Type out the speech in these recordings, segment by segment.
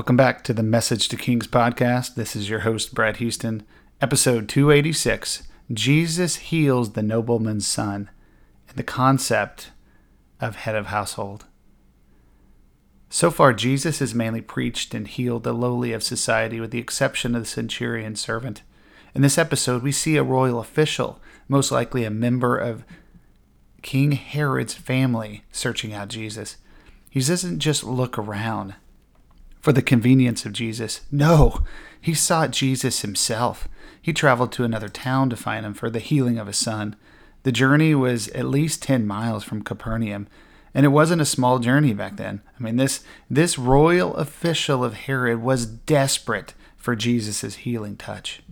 Welcome back to the Message to Kings podcast. This is your host, Brad Houston, episode 286 Jesus heals the nobleman's son and the concept of head of household. So far, Jesus has mainly preached and healed the lowly of society, with the exception of the centurion servant. In this episode, we see a royal official, most likely a member of King Herod's family, searching out Jesus. He doesn't just look around for the convenience of Jesus. No, he sought Jesus himself. He traveled to another town to find him for the healing of his son. The journey was at least 10 miles from Capernaum, and it wasn't a small journey back then. I mean, this, this royal official of Herod was desperate for Jesus' healing touch.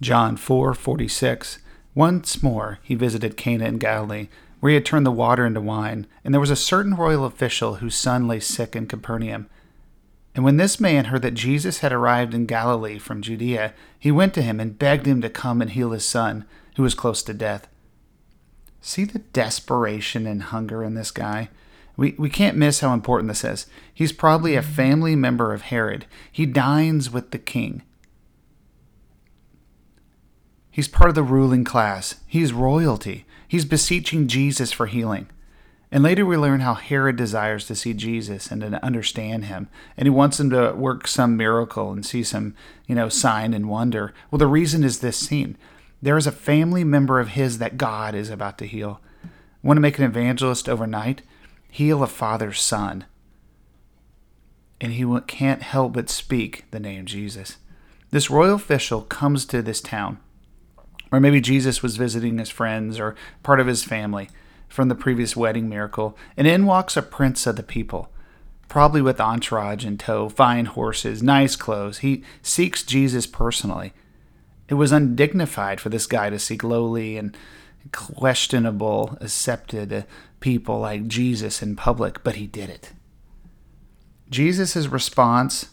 John 4:46 Once more he visited Cana in Galilee, where he had turned the water into wine, and there was a certain royal official whose son lay sick in Capernaum. And when this man heard that Jesus had arrived in Galilee from Judea, he went to him and begged him to come and heal his son, who was close to death. See the desperation and hunger in this guy? We, we can't miss how important this is. He's probably a family member of Herod. He dines with the king. He's part of the ruling class. He's royalty. He's beseeching Jesus for healing. And later we learn how Herod desires to see Jesus and to understand him. And he wants him to work some miracle and see some, you know, sign and wonder. Well, the reason is this scene. There is a family member of his that God is about to heal. Want to make an evangelist overnight? Heal a father's son. And he can't help but speak the name Jesus. This royal official comes to this town or maybe Jesus was visiting his friends or part of his family from the previous wedding miracle, and in walks a prince of the people, probably with entourage in tow, fine horses, nice clothes. He seeks Jesus personally. It was undignified for this guy to seek lowly and questionable, accepted people like Jesus in public, but he did it. Jesus' response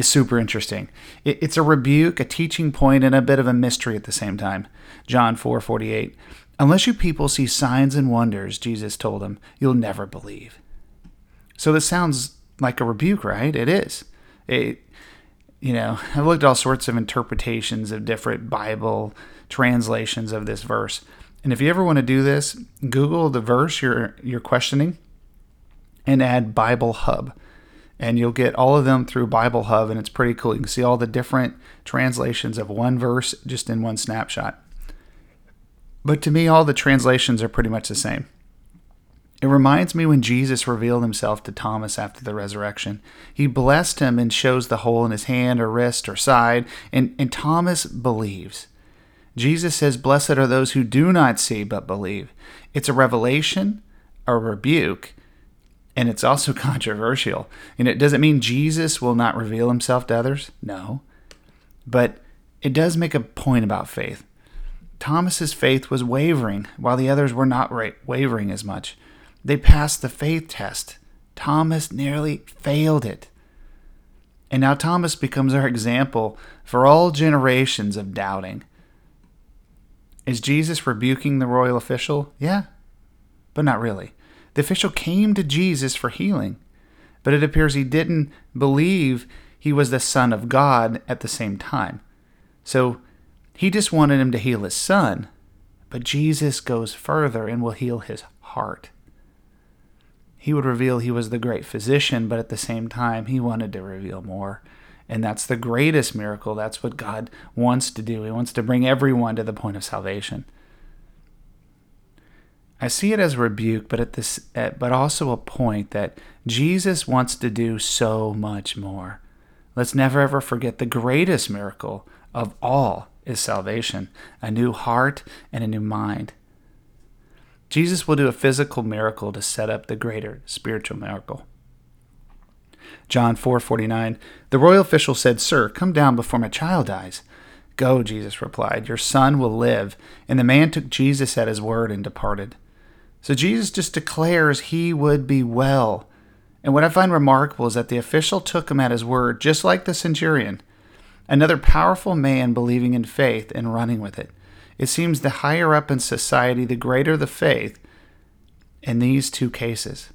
is super interesting. it's a rebuke, a teaching point, and a bit of a mystery at the same time. John 4 48. Unless you people see signs and wonders, Jesus told them, you'll never believe. So this sounds like a rebuke, right? It is. It, you know, I've looked at all sorts of interpretations of different Bible translations of this verse. And if you ever want to do this, Google the verse you're you're questioning and add Bible Hub and you'll get all of them through Bible Hub, and it's pretty cool. You can see all the different translations of one verse just in one snapshot. But to me, all the translations are pretty much the same. It reminds me when Jesus revealed himself to Thomas after the resurrection. He blessed him and shows the hole in his hand or wrist or side, and, and Thomas believes. Jesus says, Blessed are those who do not see but believe. It's a revelation, a rebuke, and it's also controversial. And it doesn't mean Jesus will not reveal himself to others. No. But it does make a point about faith. Thomas's faith was wavering, while the others were not wavering as much. They passed the faith test. Thomas nearly failed it. And now Thomas becomes our example for all generations of doubting. Is Jesus rebuking the royal official? Yeah, but not really. The official came to Jesus for healing, but it appears he didn't believe he was the Son of God at the same time. So he just wanted him to heal his son, but Jesus goes further and will heal his heart. He would reveal he was the great physician, but at the same time, he wanted to reveal more. And that's the greatest miracle. That's what God wants to do. He wants to bring everyone to the point of salvation. I see it as a rebuke, but at this, but also a point that Jesus wants to do so much more. Let's never ever forget the greatest miracle of all is salvation, a new heart and a new mind. Jesus will do a physical miracle to set up the greater spiritual miracle. John 4:49 The royal official said, "Sir, come down before my child dies." "Go," Jesus replied, "your son will live." And the man took Jesus at his word and departed. So Jesus just declares he would be well. And what I find remarkable is that the official took him at his word, just like the centurion. Another powerful man believing in faith and running with it. It seems the higher up in society, the greater the faith in these two cases.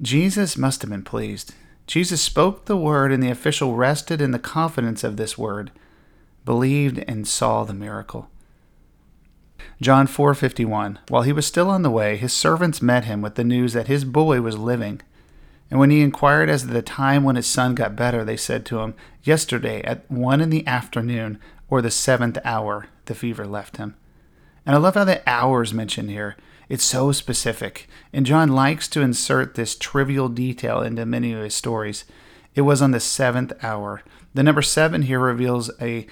Jesus must have been pleased. Jesus spoke the word, and the official rested in the confidence of this word, believed, and saw the miracle. John 4:51 While he was still on the way his servants met him with the news that his boy was living. And when he inquired as to the time when his son got better they said to him yesterday at 1 in the afternoon or the 7th hour the fever left him. And I love how the hours mentioned here. It's so specific. And John likes to insert this trivial detail into many of his stories. It was on the 7th hour. The number 7 here reveals a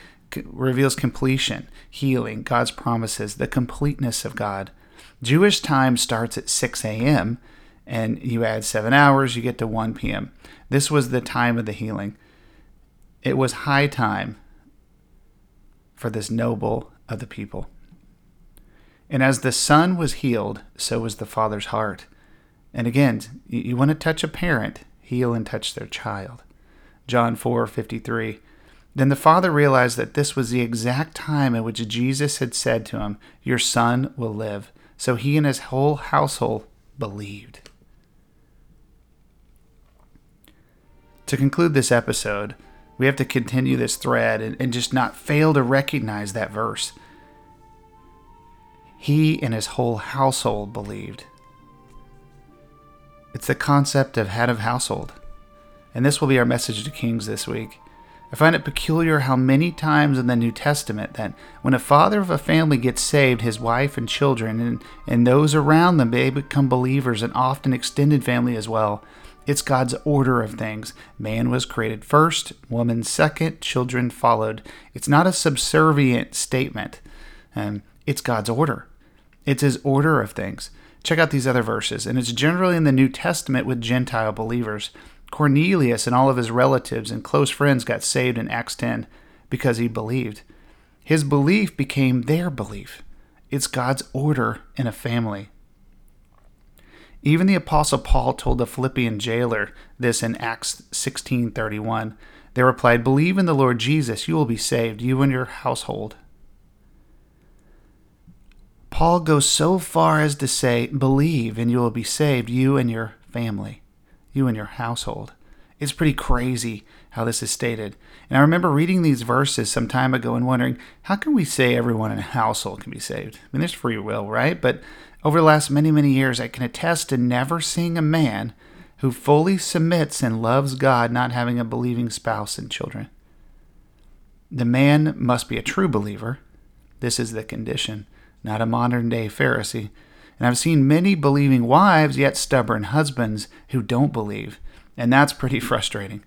reveals completion, healing, God's promises, the completeness of God. Jewish time starts at 6 a.m., and you add seven hours, you get to 1 p.m. This was the time of the healing. It was high time for this noble of the people. And as the son was healed, so was the father's heart. And again, you want to touch a parent, heal and touch their child. John 4 53. Then the father realized that this was the exact time at which Jesus had said to him, Your son will live. So he and his whole household believed. To conclude this episode, we have to continue this thread and, and just not fail to recognize that verse. He and his whole household believed. It's the concept of head of household. And this will be our message to kings this week. I find it peculiar how many times in the New Testament that when a father of a family gets saved, his wife and children and, and those around them, they become believers and often extended family as well. It's God's order of things. Man was created first, woman second, children followed. It's not a subservient statement. Um, it's God's order. It's his order of things. Check out these other verses, and it's generally in the New Testament with Gentile believers. Cornelius and all of his relatives and close friends got saved in Acts 10 because he believed. His belief became their belief. It's God's order in a family. Even the apostle Paul told the Philippian jailer this in Acts 16:31. They replied, "Believe in the Lord Jesus, you will be saved, you and your household." Paul goes so far as to say, "Believe and you will be saved, you and your family." You and your household. It's pretty crazy how this is stated. And I remember reading these verses some time ago and wondering, how can we say everyone in a household can be saved? I mean, there's free will, right? But over the last many, many years, I can attest to never seeing a man who fully submits and loves God not having a believing spouse and children. The man must be a true believer. This is the condition, not a modern day Pharisee and I've seen many believing wives, yet stubborn husbands who don't believe. And that's pretty frustrating.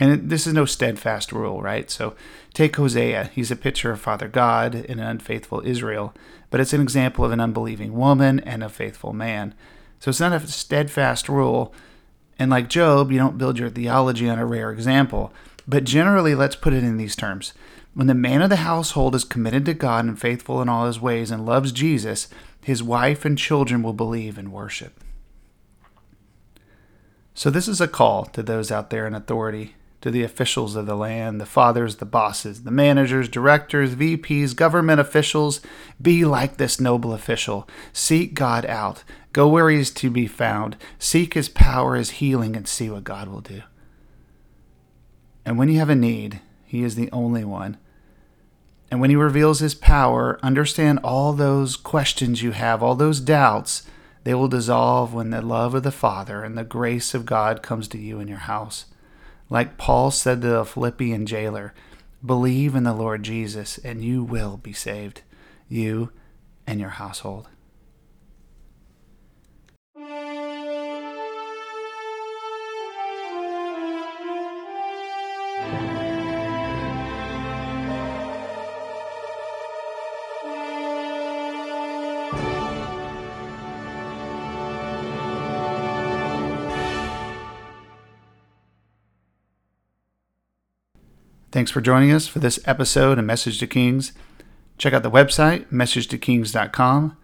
And this is no steadfast rule, right? So take Hosea. He's a picture of Father God in an unfaithful Israel, but it's an example of an unbelieving woman and a faithful man. So it's not a steadfast rule. And like Job, you don't build your theology on a rare example. But generally, let's put it in these terms. When the man of the household is committed to God and faithful in all his ways and loves Jesus, his wife and children will believe and worship. So, this is a call to those out there in authority, to the officials of the land, the fathers, the bosses, the managers, directors, VPs, government officials. Be like this noble official. Seek God out. Go where he is to be found. Seek his power, his healing, and see what God will do. And when you have a need, he is the only one and when he reveals his power, understand all those questions you have, all those doubts, they will dissolve when the love of the Father and the grace of God comes to you in your house. Like Paul said to the Philippian jailer, believe in the Lord Jesus and you will be saved, you and your household. Thanks for joining us for this episode of Message to Kings. Check out the website, messagetokings.com,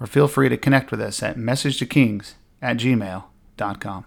or feel free to connect with us at messagetokings at gmail.com.